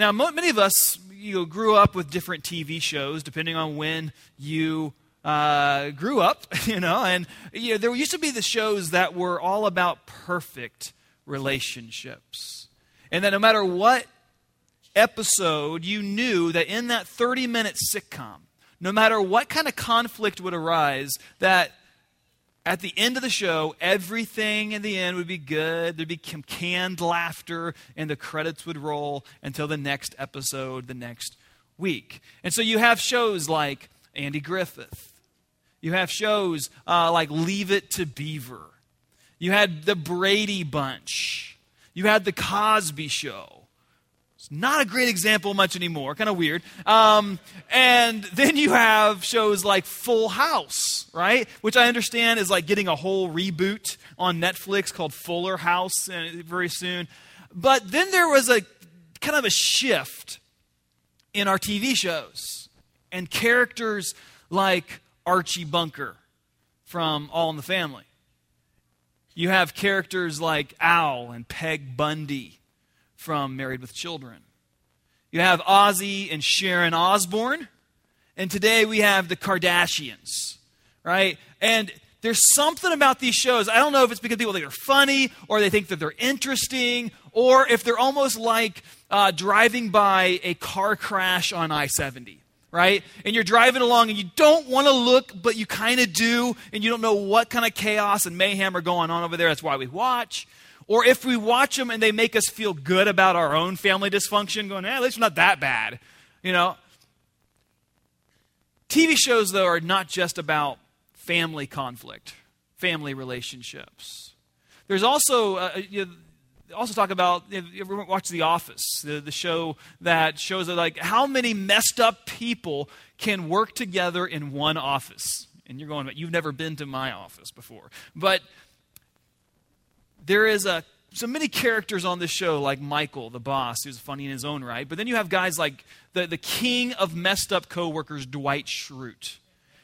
Now, many of us you know, grew up with different TV shows, depending on when you uh, grew up, you know, and you know, there used to be the shows that were all about perfect relationships. And that no matter what episode, you knew that in that 30 minute sitcom, no matter what kind of conflict would arise, that at the end of the show, everything in the end would be good. There'd be canned laughter, and the credits would roll until the next episode the next week. And so you have shows like Andy Griffith. You have shows uh, like Leave It to Beaver. You had The Brady Bunch. You had The Cosby Show. It's not a great example much anymore, kind of weird. Um, and then you have shows like Full House, right? Which I understand is like getting a whole reboot on Netflix called Fuller House very soon. But then there was a kind of a shift in our TV shows and characters like Archie Bunker from All in the Family. You have characters like Al and Peg Bundy from Married with Children. You have Ozzy and Sharon Osbourne. And today we have the Kardashians, right? And there's something about these shows. I don't know if it's because people think they're funny or they think that they're interesting or if they're almost like uh, driving by a car crash on I 70, right? And you're driving along and you don't want to look, but you kind of do, and you don't know what kind of chaos and mayhem are going on over there. That's why we watch. Or if we watch them and they make us feel good about our own family dysfunction, going, eh, at least not that bad. You know? TV shows, though, are not just about family conflict, family relationships. There's also, uh, you know, also talk about you ever watch The Office, the, the show that shows that like how many messed up people can work together in one office. And you're going, but you've never been to my office before. But there is a so many characters on this show, like Michael, the boss, who's funny in his own right. But then you have guys like the, the king of messed up coworkers, Dwight Schrute.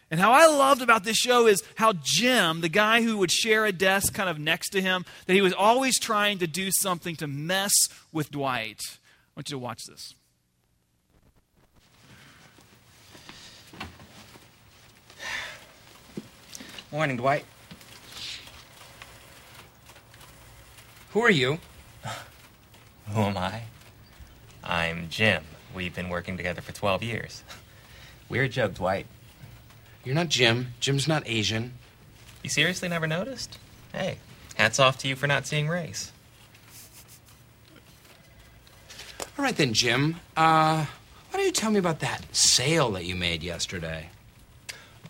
And how I loved about this show is how Jim, the guy who would share a desk kind of next to him, that he was always trying to do something to mess with Dwight. I want you to watch this. Morning, Dwight. Who are you? Who am I? I'm Jim. We've been working together for 12 years. Weird joke, Dwight. You're not Jim. Jim's not Asian. You seriously never noticed? Hey, hats off to you for not seeing race. All right then, Jim. Uh, why don't you tell me about that sale that you made yesterday?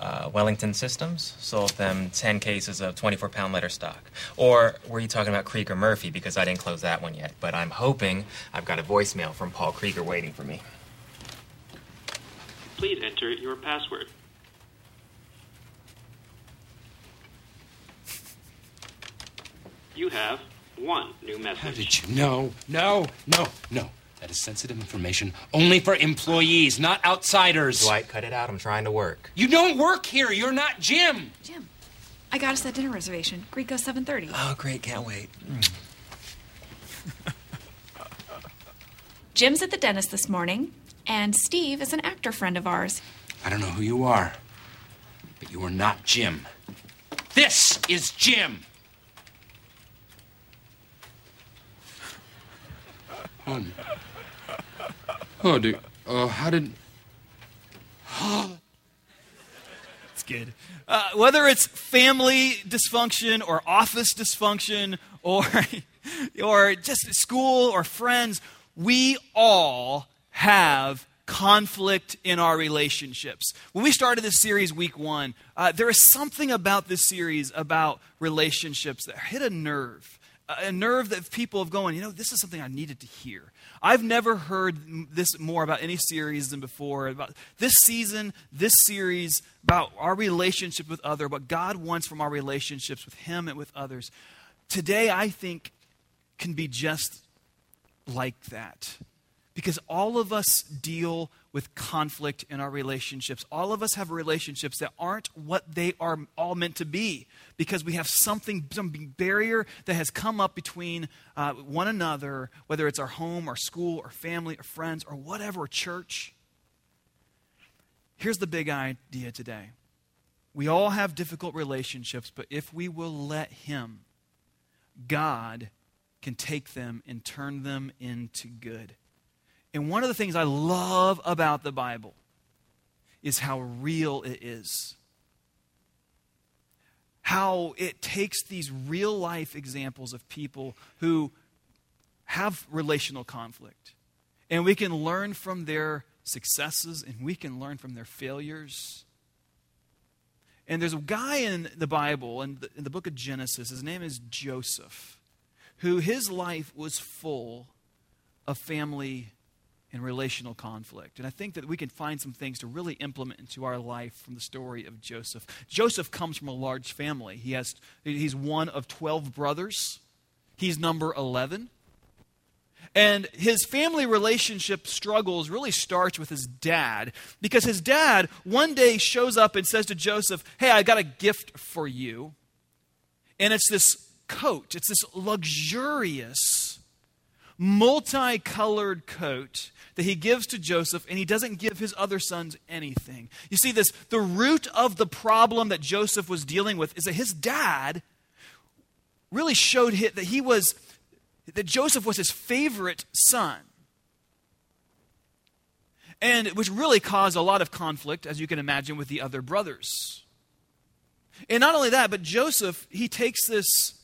Uh, Wellington Systems sold them 10 cases of 24 pound letter stock. Or were you talking about Krieger Murphy? Because I didn't close that one yet. But I'm hoping I've got a voicemail from Paul Krieger waiting for me. Please enter your password. You have one new message. How did you? No, no, no, no. That is sensitive information only for employees, not outsiders. Dwight, cut it out. I'm trying to work. You don't work here. You're not Jim. Jim, I got us that dinner reservation. Greco 7:30. Oh, great. Can't wait. Jim's at the dentist this morning, and Steve is an actor friend of ours. I don't know who you are, but you are not Jim. This is Jim. Oh, Hon. Oh, dude. Oh, how did. It's good. Uh, whether it's family dysfunction or office dysfunction or, or just school or friends, we all have conflict in our relationships. When we started this series week one, uh, there is something about this series about relationships that hit a nerve a nerve that people have going, you know, this is something I needed to hear. I've never heard this more about any series than before. About this season, this series, about our relationship with other, what God wants from our relationships with Him and with others. Today, I think, can be just like that. Because all of us deal with conflict in our relationships. All of us have relationships that aren't what they are all meant to be because we have something, some barrier that has come up between uh, one another, whether it's our home, our school, our family, our friends, or whatever, church. Here's the big idea today we all have difficult relationships, but if we will let Him, God can take them and turn them into good. And one of the things I love about the Bible is how real it is. How it takes these real life examples of people who have relational conflict. And we can learn from their successes and we can learn from their failures. And there's a guy in the Bible, in the, in the book of Genesis, his name is Joseph, who his life was full of family and relational conflict. And I think that we can find some things to really implement into our life from the story of Joseph. Joseph comes from a large family. He has he's one of 12 brothers. He's number 11. And his family relationship struggles really starts with his dad because his dad one day shows up and says to Joseph, "Hey, I got a gift for you." And it's this coat. It's this luxurious multicolored coat that he gives to Joseph, and he doesn't give his other sons anything. You see, this the root of the problem that Joseph was dealing with is that his dad really showed him that he was that Joseph was his favorite son. And which really caused a lot of conflict, as you can imagine, with the other brothers. And not only that, but Joseph, he takes this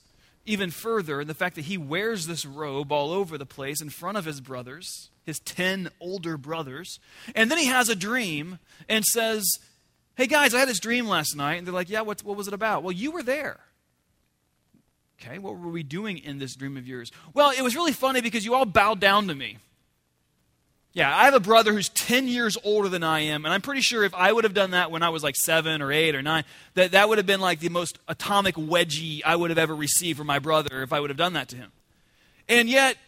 even further in the fact that he wears this robe all over the place in front of his brothers, his 10 older brothers. And then he has a dream and says, Hey guys, I had this dream last night. And they're like, Yeah, what, what was it about? Well, you were there. Okay, what were we doing in this dream of yours? Well, it was really funny because you all bowed down to me. Yeah, I have a brother who's 10 years older than I am, and I'm pretty sure if I would have done that when I was like seven or eight or nine, that that would have been like the most atomic wedgie I would have ever received from my brother if I would have done that to him. And yet,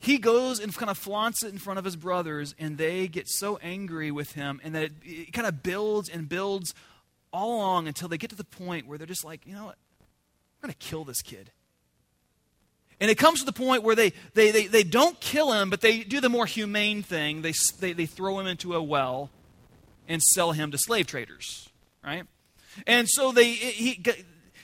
he goes and kind of flaunts it in front of his brothers, and they get so angry with him, and that it, it kind of builds and builds all along until they get to the point where they're just like, you know what? I'm going to kill this kid. And it comes to the point where they, they, they, they don't kill him, but they do the more humane thing. They, they, they throw him into a well and sell him to slave traders, right? And so they, he,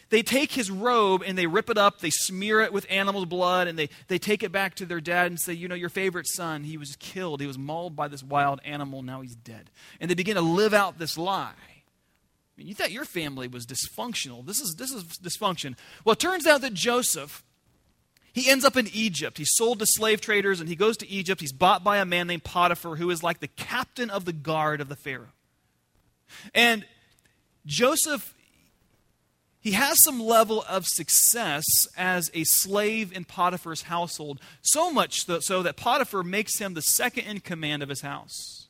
they take his robe and they rip it up, they smear it with animal blood, and they, they take it back to their dad and say, You know, your favorite son, he was killed. He was mauled by this wild animal, now he's dead. And they begin to live out this lie. I mean, you thought your family was dysfunctional. This is, this is dysfunction. Well, it turns out that Joseph he ends up in Egypt. He's sold to slave traders and he goes to Egypt. He's bought by a man named Potiphar, who is like the captain of the guard of the Pharaoh. And Joseph, he has some level of success as a slave in Potiphar's household, so much so that Potiphar makes him the second in command of his house.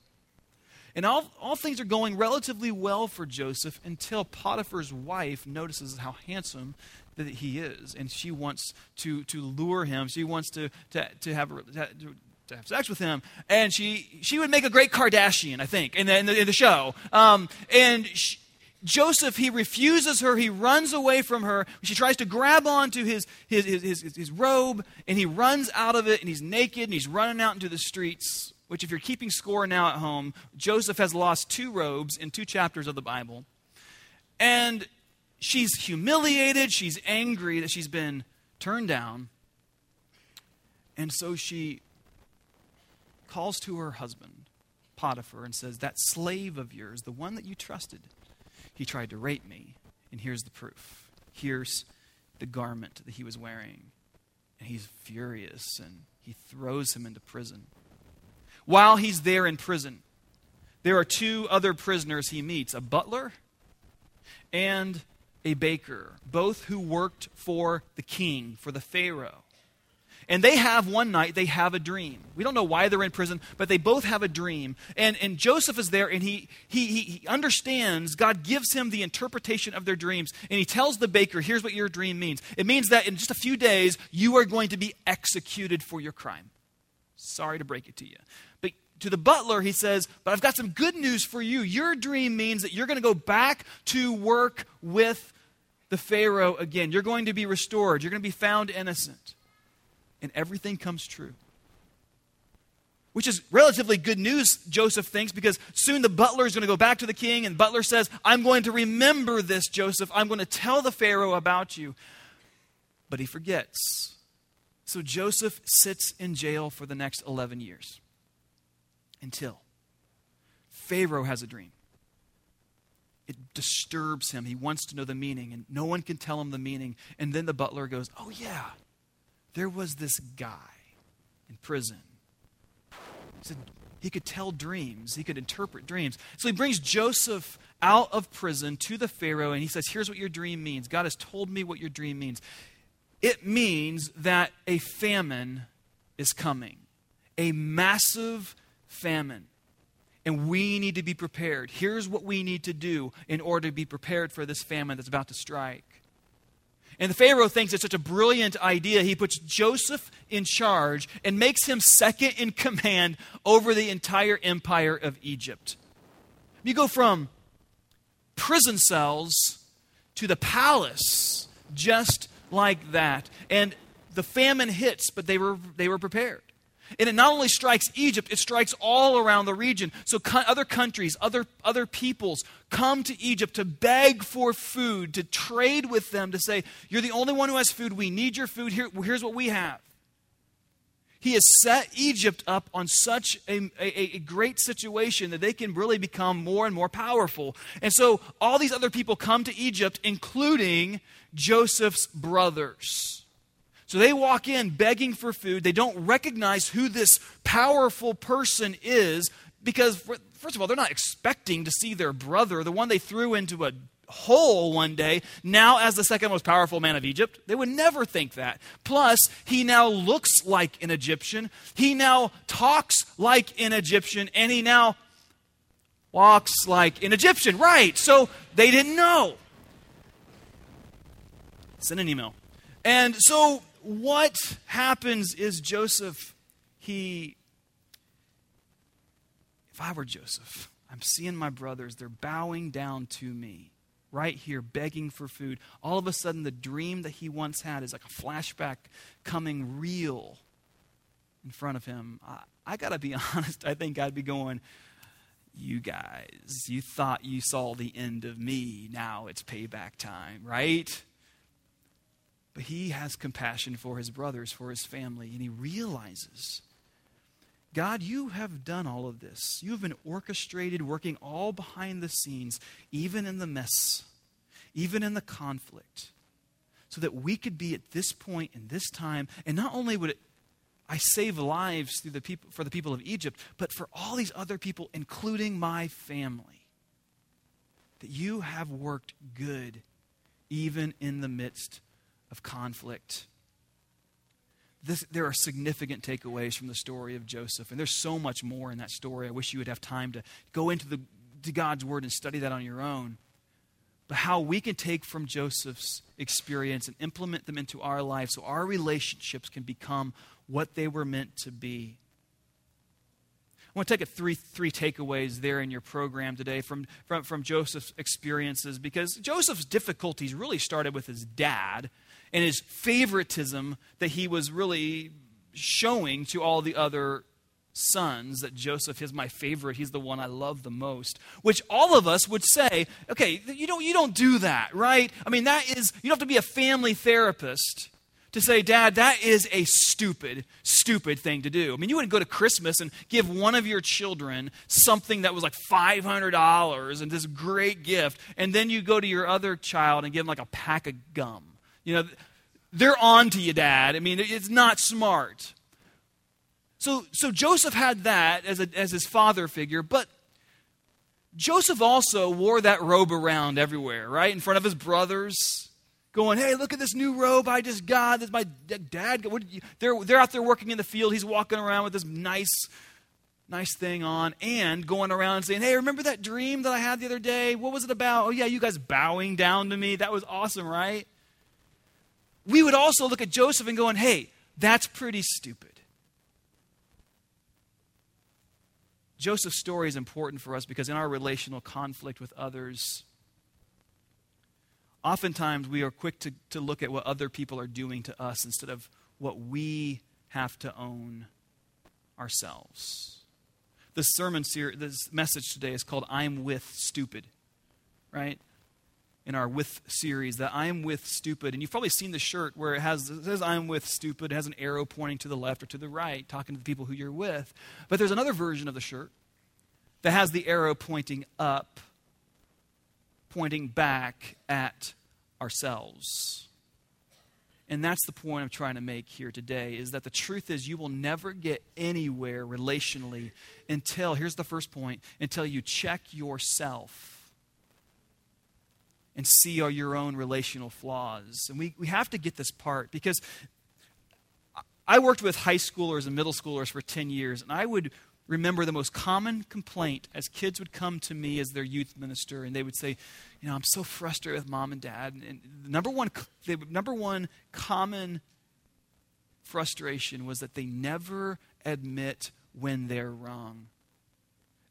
And all, all things are going relatively well for Joseph until Potiphar's wife notices how handsome that he is, and she wants to, to lure him. She wants to, to, to, have, to, to have sex with him. And she, she would make a great Kardashian, I think, in the, in the, in the show. Um, and she, Joseph, he refuses her. He runs away from her. She tries to grab onto his, his, his, his, his robe, and he runs out of it, and he's naked, and he's running out into the streets. Which, if you're keeping score now at home, Joseph has lost two robes in two chapters of the Bible. And she's humiliated, she's angry that she's been turned down. And so she calls to her husband, Potiphar, and says, That slave of yours, the one that you trusted, he tried to rape me. And here's the proof. Here's the garment that he was wearing. And he's furious and he throws him into prison. While he's there in prison, there are two other prisoners he meets a butler and a baker, both who worked for the king, for the Pharaoh. And they have one night, they have a dream. We don't know why they're in prison, but they both have a dream. And, and Joseph is there and he, he, he understands, God gives him the interpretation of their dreams. And he tells the baker, here's what your dream means. It means that in just a few days, you are going to be executed for your crime. Sorry to break it to you. To the butler, he says, But I've got some good news for you. Your dream means that you're going to go back to work with the Pharaoh again. You're going to be restored. You're going to be found innocent. And everything comes true. Which is relatively good news, Joseph thinks, because soon the butler is going to go back to the king, and butler says, I'm going to remember this, Joseph. I'm going to tell the Pharaoh about you. But he forgets. So Joseph sits in jail for the next 11 years until Pharaoh has a dream. It disturbs him. He wants to know the meaning, and no one can tell him the meaning. And then the butler goes, Oh, yeah, there was this guy in prison he said he could tell dreams, he could interpret dreams. So he brings Joseph out of prison to the Pharaoh and he says, Here's what your dream means. God has told me what your dream means. It means that a famine is coming, a massive famine. And we need to be prepared. Here's what we need to do in order to be prepared for this famine that's about to strike. And the Pharaoh thinks it's such a brilliant idea. He puts Joseph in charge and makes him second in command over the entire empire of Egypt. You go from prison cells to the palace just like that. And the famine hits, but they were, they were prepared. And it not only strikes Egypt, it strikes all around the region. So other countries, other, other peoples come to Egypt to beg for food, to trade with them, to say, You're the only one who has food. We need your food. Here, here's what we have. He has set Egypt up on such a, a, a, great situation that they can really become more and more powerful. And so all these other people come to Egypt, including Joseph's brothers. So they walk in begging for food. They don't recognize who this powerful person is because, first of all, they're not expecting to see their brother, the one they threw into a hole one day, now as the second most powerful man of Egypt. They would never think that. Plus, he now looks like an Egyptian. He now talks like an Egyptian, and he now walks like an Egyptian. Right. So they didn't know. Send an email. And so what happens is Joseph, he, if I were Joseph, I'm seeing my brothers, they're bowing down to me right here, begging for food. All of a sudden, the dream that he once had is like a flashback coming real in front of him. I, I got to be honest, I think I'd be going, You guys, you thought you saw the end of me. Now it's payback time, right? But he has compassion for his brothers, for his family, and he realizes God, you have done all of this. You have been orchestrated, working all behind the scenes, even in the mess, even in the conflict, so that we could be at this point in this time. And not only would it, I save lives through the people, for the people of Egypt, but for all these other people, including my family. That you have worked good even in the midst of conflict. This, there are significant takeaways from the story of Joseph, and there's so much more in that story. I wish you would have time to go into the, to God's Word and study that on your own. But how we can take from Joseph's experience and implement them into our life so our relationships can become what they were meant to be. I want to take a three, three takeaways there in your program today from, from, from Joseph's experiences because Joseph's difficulties really started with his dad and his favoritism that he was really showing to all the other sons that Joseph is my favorite. He's the one I love the most. Which all of us would say, okay, you don't, you don't do that, right? I mean, that is, you don't have to be a family therapist to say, Dad, that is a stupid, stupid thing to do. I mean, you wouldn't go to Christmas and give one of your children something that was like $500 and this great gift, and then you go to your other child and give them like a pack of gum. You know, they're on to you, Dad. I mean, it's not smart. So, so Joseph had that as, a, as his father figure, but Joseph also wore that robe around everywhere, right? In front of his brothers, going, hey, look at this new robe I just got. This my dad. They're, they're out there working in the field. He's walking around with this nice, nice thing on and going around and saying, hey, remember that dream that I had the other day? What was it about? Oh, yeah, you guys bowing down to me. That was awesome, right? We would also look at Joseph and going, hey, that's pretty stupid. Joseph's story is important for us because in our relational conflict with others, oftentimes we are quick to, to look at what other people are doing to us instead of what we have to own ourselves. This sermon series, this message today is called I'm with stupid, right? In our with series, that I'm with stupid. And you've probably seen the shirt where it has it says I'm with stupid, it has an arrow pointing to the left or to the right, talking to the people who you're with. But there's another version of the shirt that has the arrow pointing up, pointing back at ourselves. And that's the point I'm trying to make here today is that the truth is you will never get anywhere relationally until, here's the first point, until you check yourself and see are your own relational flaws. And we, we have to get this part because I worked with high schoolers and middle schoolers for 10 years, and I would remember the most common complaint as kids would come to me as their youth minister and they would say, You know, I'm so frustrated with mom and dad. And the number one, the number one common frustration was that they never admit when they're wrong.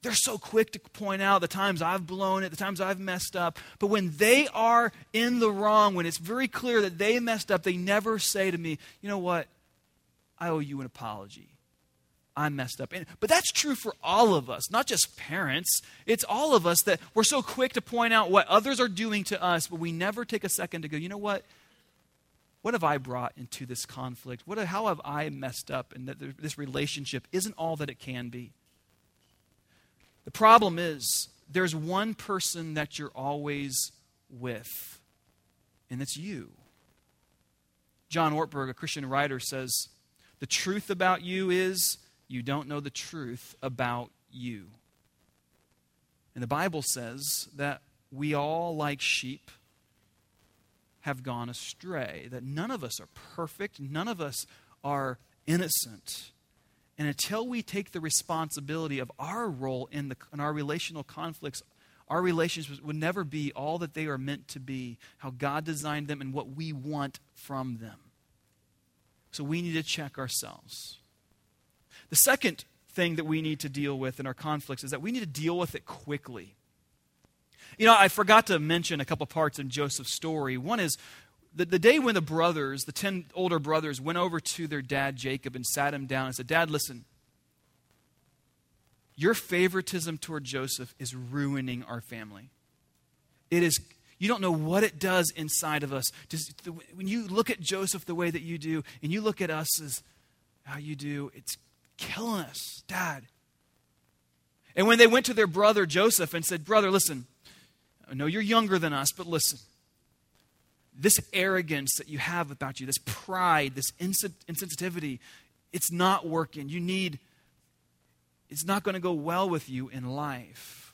They're so quick to point out the times I've blown it, the times I've messed up. But when they are in the wrong, when it's very clear that they messed up, they never say to me, You know what? I owe you an apology. I messed up. And, but that's true for all of us, not just parents. It's all of us that we're so quick to point out what others are doing to us, but we never take a second to go, you know what? What have I brought into this conflict? What, how have I messed up? And that this relationship isn't all that it can be. The problem is, there's one person that you're always with, and it's you. John Ortberg, a Christian writer, says, The truth about you is you don't know the truth about you. And the Bible says that we all, like sheep, have gone astray, that none of us are perfect, none of us are innocent. And until we take the responsibility of our role in, the, in our relational conflicts, our relationships would never be all that they are meant to be, how God designed them, and what we want from them. So we need to check ourselves. The second thing that we need to deal with in our conflicts is that we need to deal with it quickly. You know, I forgot to mention a couple parts in Joseph's story. One is the, the day when the brothers, the 10 older brothers, went over to their dad Jacob and sat him down and said, Dad, listen, your favoritism toward Joseph is ruining our family. It is you don't know what it does inside of us. Just, when you look at Joseph the way that you do, and you look at us as how you do, it's killing us, Dad. And when they went to their brother Joseph and said, Brother, listen, I know you're younger than us, but listen. This arrogance that you have about you, this pride, this insensitivity, it's not working. You need, it's not going to go well with you in life.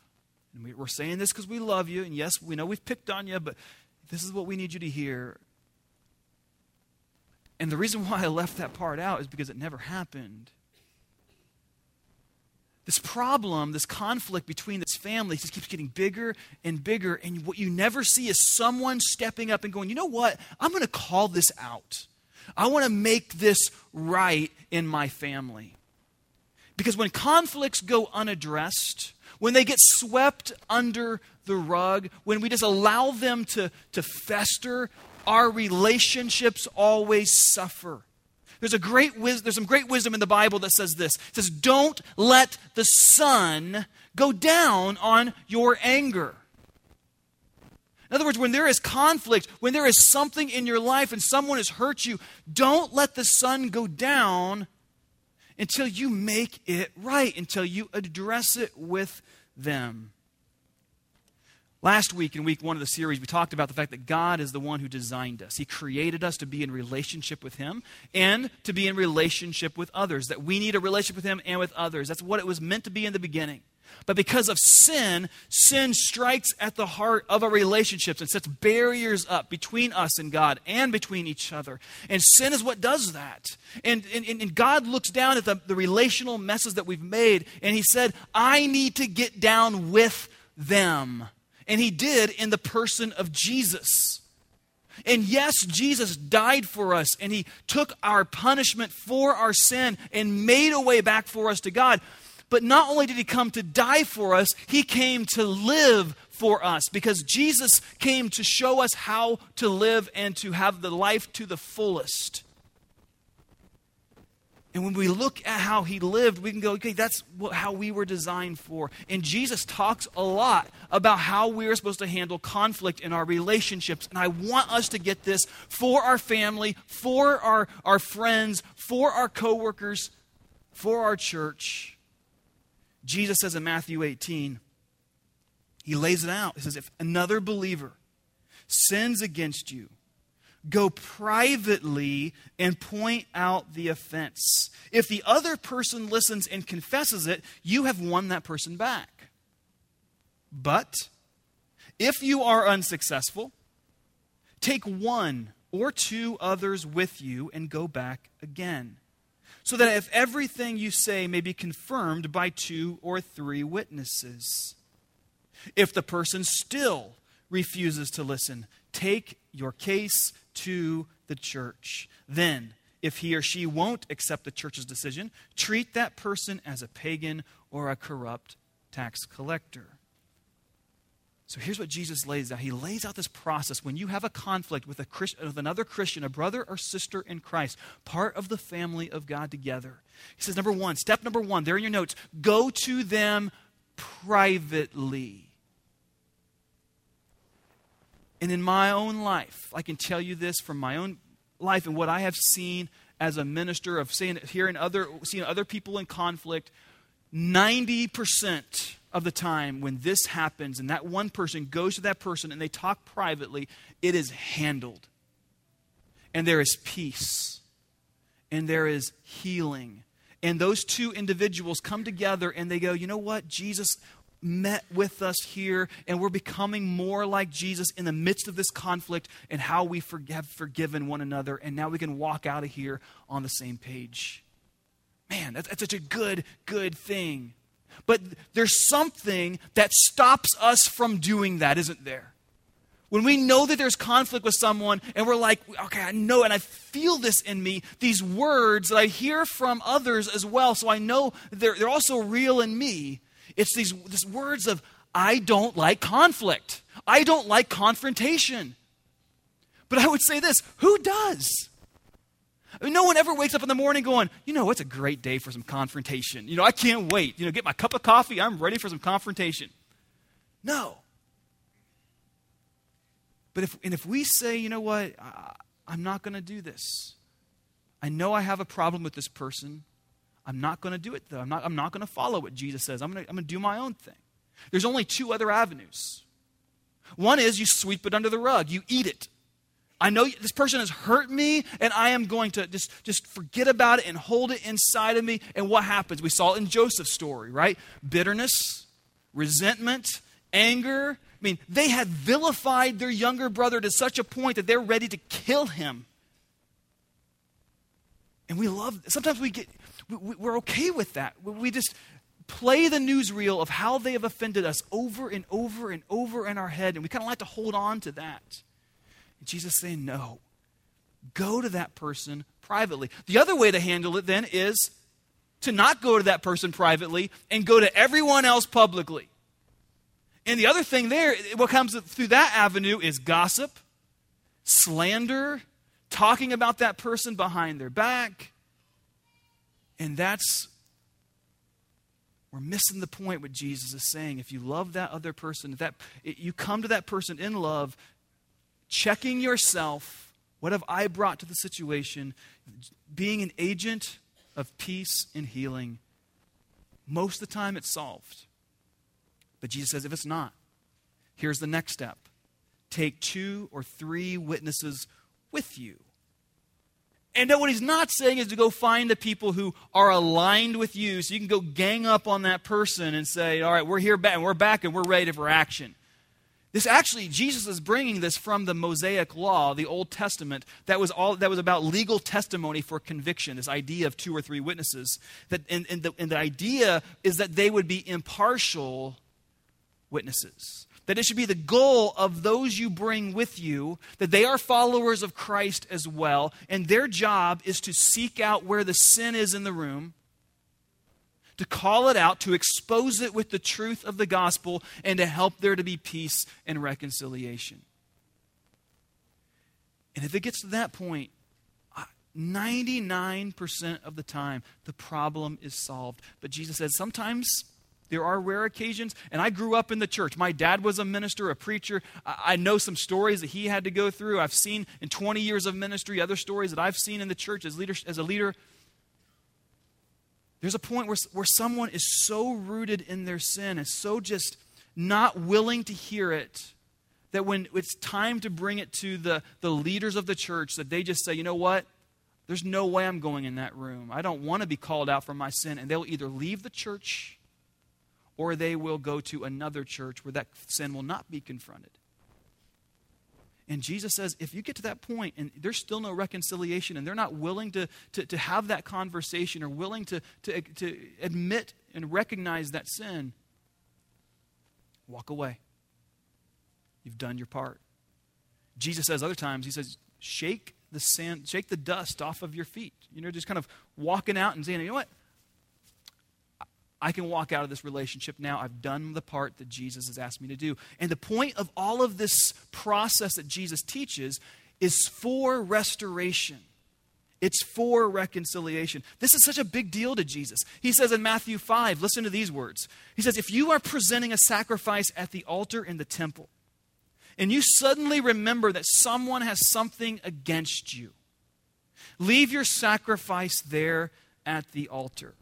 And we're saying this because we love you, and yes, we know we've picked on you, but this is what we need you to hear. And the reason why I left that part out is because it never happened this problem, this conflict between this family just keeps getting bigger and bigger. And what you never see is someone stepping up and going, you know what? I'm going to call this out. I want to make this right in my family. Because when conflicts go unaddressed, when they get swept under the rug, when we just allow them to, to fester, our relationships always suffer. There's, a great wis- there's some great wisdom in the Bible that says this. It says, Don't let the sun go down on your anger. In other words, when there is conflict, when there is something in your life and someone has hurt you, don't let the sun go down until you make it right, until you address it with them. Last week, in week one of the series, we talked about the fact that God is the one who designed us. He created us to be in relationship with Him and to be in relationship with others. That we need a relationship with Him and with others. That's what it was meant to be in the beginning. But because of sin, sin strikes at the heart of our relationships and sets barriers up between us and God and between each other. And sin is what does that. And, and, and God looks down at the, the relational messes that we've made and He said, I need to get down with them. And he did in the person of Jesus. And yes, Jesus died for us and he took our punishment for our sin and made a way back for us to God. but not only did he come to die for us, he came to live for us because Jesus came to show us how to live and to have the life to the fullest. And when we look at how he lived, we can go, okay, that's what, how we were designed for. And Jesus talks a lot about how we are supposed to handle conflict in our relationships. And I want us to get this for our family, for our, our friends, for our coworkers, for our church. Jesus says in Matthew 18, he lays it out. He says, if another believer sins against you, go privately and point out the offense. If the other person listens and confesses it, you have won that person back. But if you are unsuccessful, take one or two others with you and go back again. So that if everything you say may be confirmed by two or three witnesses. If the person still refuses to listen, take your case to the church. Then, if he or she won't accept the church's decision, treat that person as a pagan or a corrupt tax collector. So here's what Jesus lays out. He lays out this process when you have a conflict with, a Christ, with another Christian, a brother or sister in Christ, part of the family of God together. He says, number one, step number one, there in your notes, go to them privately. And in my own life, I can tell you this from my own life and what I have seen as a minister of seeing hearing other seeing other people in conflict. 90% of the time when this happens and that one person goes to that person and they talk privately, it is handled. And there is peace. And there is healing. And those two individuals come together and they go, you know what? Jesus, met with us here, and we're becoming more like Jesus in the midst of this conflict and how we have forgiven one another. And now we can walk out of here on the same page. Man, that's, that's such a good, good thing. But there's something that stops us from doing that, isn't there? When we know that there's conflict with someone and we're like, okay, I know and I feel this in me, these words that I hear from others as well, so I know they're, they're also real in me. It's these, these words of, I don't like conflict. I don't like confrontation. But I would say this who does? I mean, no one ever wakes up in the morning going, you know, it's a great day for some confrontation. You know, I can't wait. You know, get my cup of coffee. I'm ready for some confrontation. No. But if, and if we say, you know what, I, I'm not going to do this. I know I have a problem with this person. I'm not going to do it, though. I'm not, I'm not going to follow what Jesus says. I'm going to I'm going to do my own thing. There's only two other avenues. One is you sweep it under the rug, you eat it. I know this person has hurt me, and I am going to just, just forget about it and hold it inside of me. And what happens? We saw it in Joseph's story, right? Bitterness, resentment, anger. I mean, they had vilified their younger brother to such a point that they're ready to kill him. And we love, sometimes we get, we're okay with that. We just play the newsreel of how they have offended us over and over and over in our head, and we kind of like to hold on to that. And Jesus is saying, no. Go to that person privately. The other way to handle it then is to not go to that person privately and go to everyone else publicly. And the other thing there, what comes through that avenue is gossip, slander, talking about that person behind their back, and that's, we're missing the point what Jesus is saying. If you love that other person, that, you come to that person in love, checking yourself, what have I brought to the situation? Being an agent of peace and healing. Most of the time it's solved. But Jesus says if it's not, here's the next step take two or three witnesses with you. And what he's not saying is to go find the people who are aligned with you so you can go gang up on that person and say, all right, we're here back and we're back and we're ready for action. This actually, Jesus is bringing this from the Mosaic law, the Old Testament, that was all that was about legal testimony for conviction. This idea of two or three witnesses. That, and, and, the, and the idea is that they would be impartial witnesses that it should be the goal of those you bring with you that they are followers of Christ as well, and their job is to seek out where the sin is in the room, to call it out, to expose it with the truth of the gospel, and to help there to be peace and reconciliation. And if it gets to that point, 99% of the time, the problem is solved. But Jesus says sometimes there are rare occasions, and I grew up in the church. My dad was a minister, a preacher. I, know some stories that he had to go through. I've seen in 20 years of ministry other stories that I've seen in the church as, leader, as a leader. There's a point where, where someone is so rooted in their sin and so just not willing to hear it that when it's time to bring it to the, the leaders of the church, that they just say, you know what? There's no way I'm going in that room. I don't want to be called out for my sin. And they'll either leave the church or they will go to another church where that sin will not be confronted. And Jesus says, if you get to that point and there's still no reconciliation and they're not willing to, to, to have that conversation or willing to, to, to admit and recognize that sin, walk away. You've done your part. Jesus says other times, he says, shake the sand, shake the dust off of your feet. You know, just kind of walking out and saying, you know what? I can walk out of this relationship now. I've done the part that Jesus has asked me to do. And the point of all of this process that Jesus teaches is for restoration. It's for reconciliation. This is such a big deal to Jesus. He says in Matthew 5, listen to these words. He says, If you are presenting a sacrifice at the altar in the temple, and you suddenly remember that someone has something against you, leave your sacrifice there at the altar.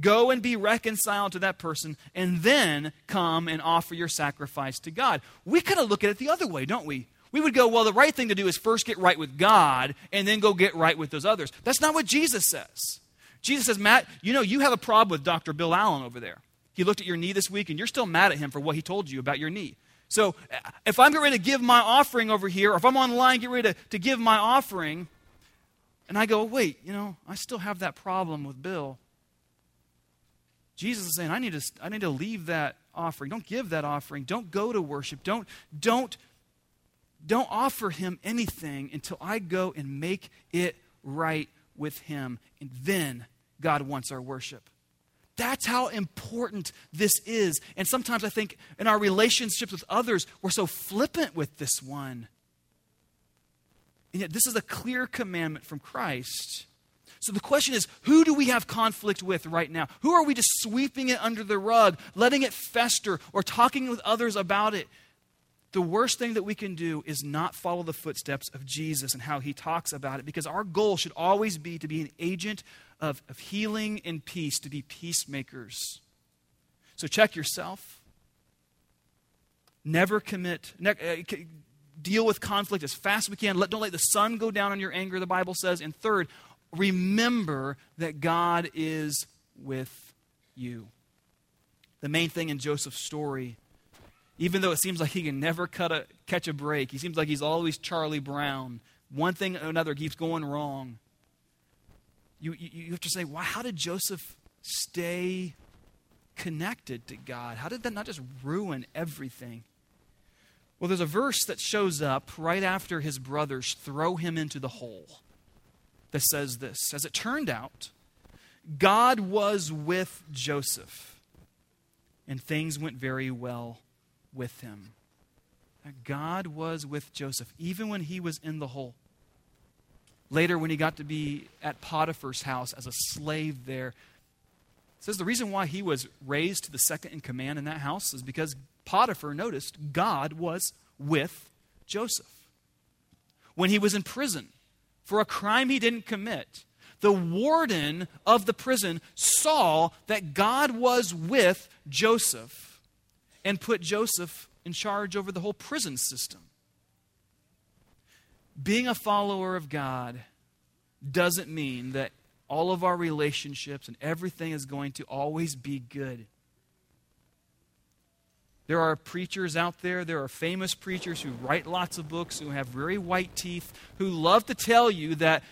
Go and be reconciled to that person, and then come and offer your sacrifice to God. We kind of look at it the other way, don't we? We would go, well, the right thing to do is first get right with God and then go get right with those others. That's not what Jesus says. Jesus says, Matt, you know, you have a problem with Dr. Bill Allen over there. He looked at your knee this week, and you're still mad at him for what he told you about your knee. So if I'm getting ready to give my offering over here, or if I'm online getting ready to, to give my offering, and I go, wait, you know, I still have that problem with Bill. Jesus is saying, I need to, I need to leave that offering. Don't give that offering. Don't go to worship. Don't, don't, don't offer him anything until I go and make it right with him. And then God wants our worship. That's how important this is. And sometimes I think in our relationships with others, we're so flippant with this one. And yet, this is a clear commandment from Christ. So the question is who do we have conflict with right now? Who are we just sweeping it under the rug, letting it fester, or talking with others about it? The worst thing that we can do is not follow the footsteps of Jesus and how he talks about it, because our goal should always be to be an agent of, of healing and peace, to be peacemakers. So check yourself. Never commit, ne- uh, deal with conflict as fast as we can. Let, don't let the sun go down on your anger, the Bible says. And third, remember that God is with you. The main thing in Joseph's story, even though it seems like he can never cut a, catch a break, he seems like he's always Charlie Brown. One thing or another keeps going wrong you, you, you have to say, why, how did Joseph stay connected to God? How did that not just ruin everything? Well, there's a verse that shows up right after his brothers throw him into the hole that says this As it turned out, God was with Joseph, and things went very well with him. God was with Joseph, even when he was in the hole. Later, when he got to be at Potiphar's house as a slave there, says the reason why he was raised to the second in command in that house is because Potiphar noticed God was with Joseph. When he was in prison for a crime he didn't commit, the warden of the prison saw that God was with Joseph and put Joseph in charge over the whole prison system being a follower of God doesn't mean that all of our relationships and everything is going to always be good. There are preachers out there, there are famous preachers who write lots of books, who have very white teeth, who love to tell you that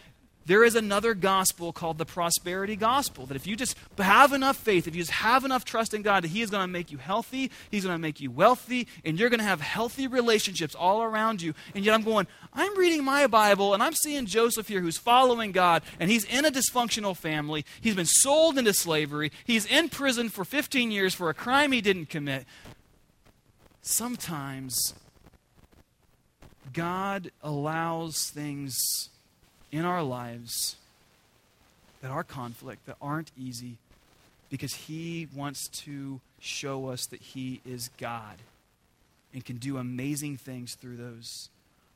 there is another gospel called the prosperity gospel. That if you just have enough faith, if you just have enough trust in God, that He is going to make you healthy, He's going to make you wealthy, and you're going to have healthy relationships all around you. And yet I'm going, I'm reading my Bible, and I'm seeing Joseph here who's following God, and he's in a dysfunctional family. He's been sold into slavery. He's in prison for 15 years for a crime he didn't commit. Sometimes God allows things in our lives that are conflict, that aren't easy, because He wants to show us that He is God and can do amazing things through those.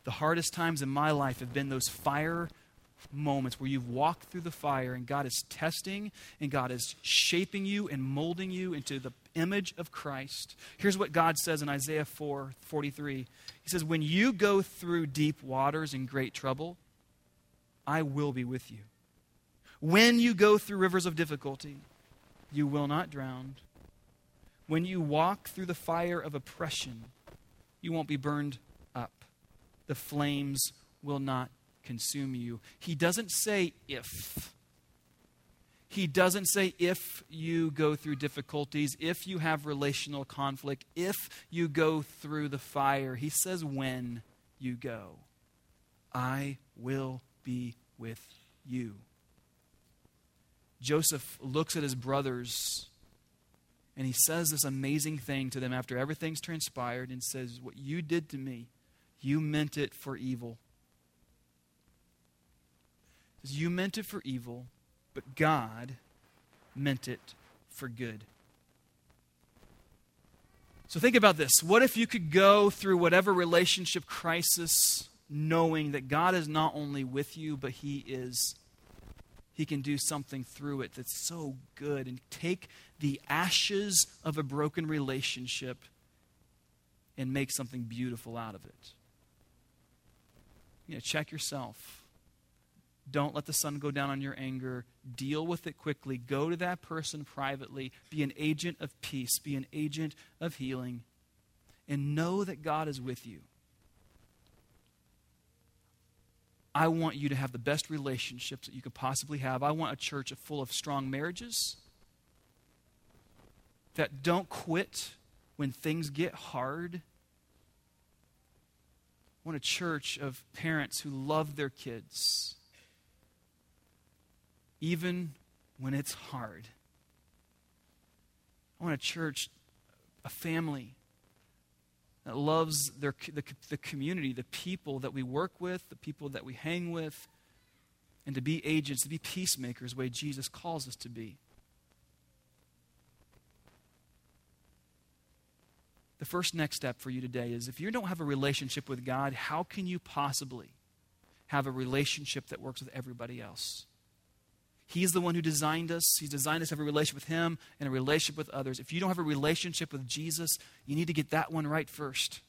The hardest times in my life have been those fire moments where you've walked through the fire and God is testing and God is shaping you and molding you into the image of Christ. Here's what God says in Isaiah 4 43. He says, When you go through deep waters and great trouble, I will be with you. When you go through rivers of difficulty, you will not drown. When you walk through the fire of oppression, you won't be burned up. The flames will not consume you. He doesn't say if. He doesn't say if you go through difficulties, if you have relational conflict, if you go through the fire. He says when you go. I will be with you. Joseph looks at his brothers and he says this amazing thing to them after everything's transpired and says, What you did to me, you meant it for evil. You meant it for evil, but God meant it for good. So think about this. What if you could go through whatever relationship crisis knowing that God is not only with you, but He is. He can do something through it that's so good and take the ashes of a broken relationship and make something beautiful out of it. You know, check yourself. Don't let the sun go down on your anger. Deal with it quickly. Go to that person privately. Be an agent of peace. Be an agent of healing. And know that God is with you. I want you to have the best relationships that you could possibly have. I want a church full of strong marriages that don't quit when things get hard. I want a church of parents who love their kids, even when it's hard. I want a church, a family that loves their, the, the community, the people that we work with, the people that we hang with, and to be agents, to be peacemakers, the way Jesus calls us to be. The first next step for you today is if you don't have a relationship with God, how can you possibly have a relationship that works with everybody else? He's the one who designed us. He's designed us to have a relationship with Him and a relationship with others. If you don't have a relationship with Jesus, you need to get that one right first.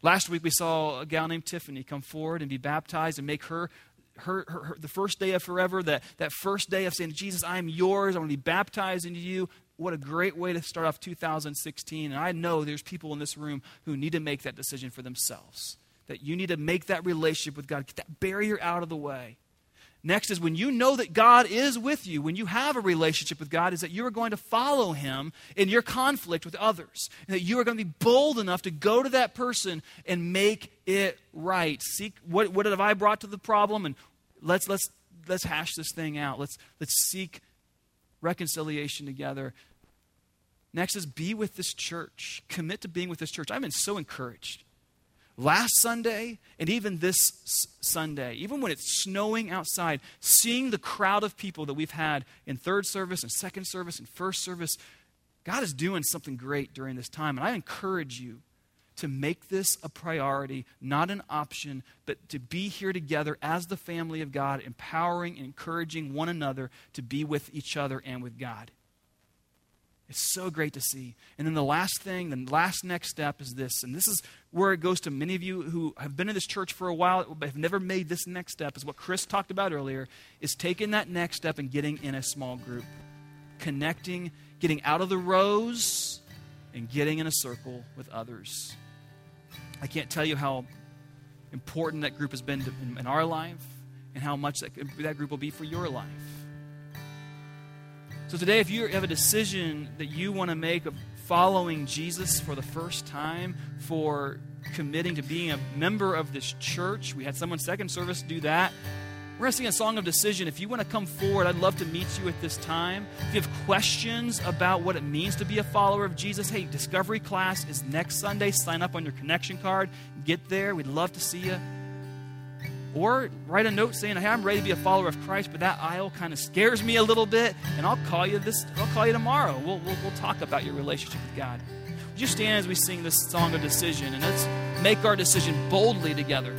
Last week we saw a gal named Tiffany come forward and be baptized and make her, her, her, her the first day of forever, that, that first day of saying, Jesus, I am yours. I want to be baptized into you. What a great way to start off 2016. And I know there's people in this room who need to make that decision for themselves. That you need to make that relationship with God, get that barrier out of the way. Next is when you know that God is with you, when you have a relationship with God, is that you are going to follow Him in your conflict with others. And that you are going to be bold enough to go to that person and make it right. Seek what, what have I brought to the problem? And let's, let's, let's hash this thing out. Let's, let's seek reconciliation together. Next is be with this church. Commit to being with this church. I've been so encouraged last Sunday and even this Sunday, even when it's snowing outside, seeing the crowd of people that we've had in third service and second service and first service, God is doing something great during this time. And I encourage you to make this a priority, not an option, but to be here together as the family of God, empowering and encouraging one another to be with each other and with God. It's so great to see. And then the last thing, the last next step is this, and this is where it goes to many of you who have been in this church for a while but have never made this next step, is what Chris talked about earlier, is taking that next step and getting in a small group. Connecting, getting out of the rows, and getting in a circle with others. I can't tell you how important that group has been in, our life and how much that, that group will be for your life. So today, if you have a decision that you want to make of following Jesus for the first time, for committing to being a member of this church, we had someone second service do that. We're going to sing a song of decision. If you want to come forward, I'd love to meet you at this time. If you have questions about what it means to be a follower of Jesus, hey, Discovery class is next Sunday. Sign up on your connection card. Get there. We'd love to see you. Or write a note saying, "Hey, I'm ready to be a follower of Christ, but that aisle kind of scares me a little bit, and I'll call you this. I'll call you tomorrow. We'll, we'll, we'll talk about your relationship with God." Would you stand as we sing this song of decision, and let's make our decision boldly together.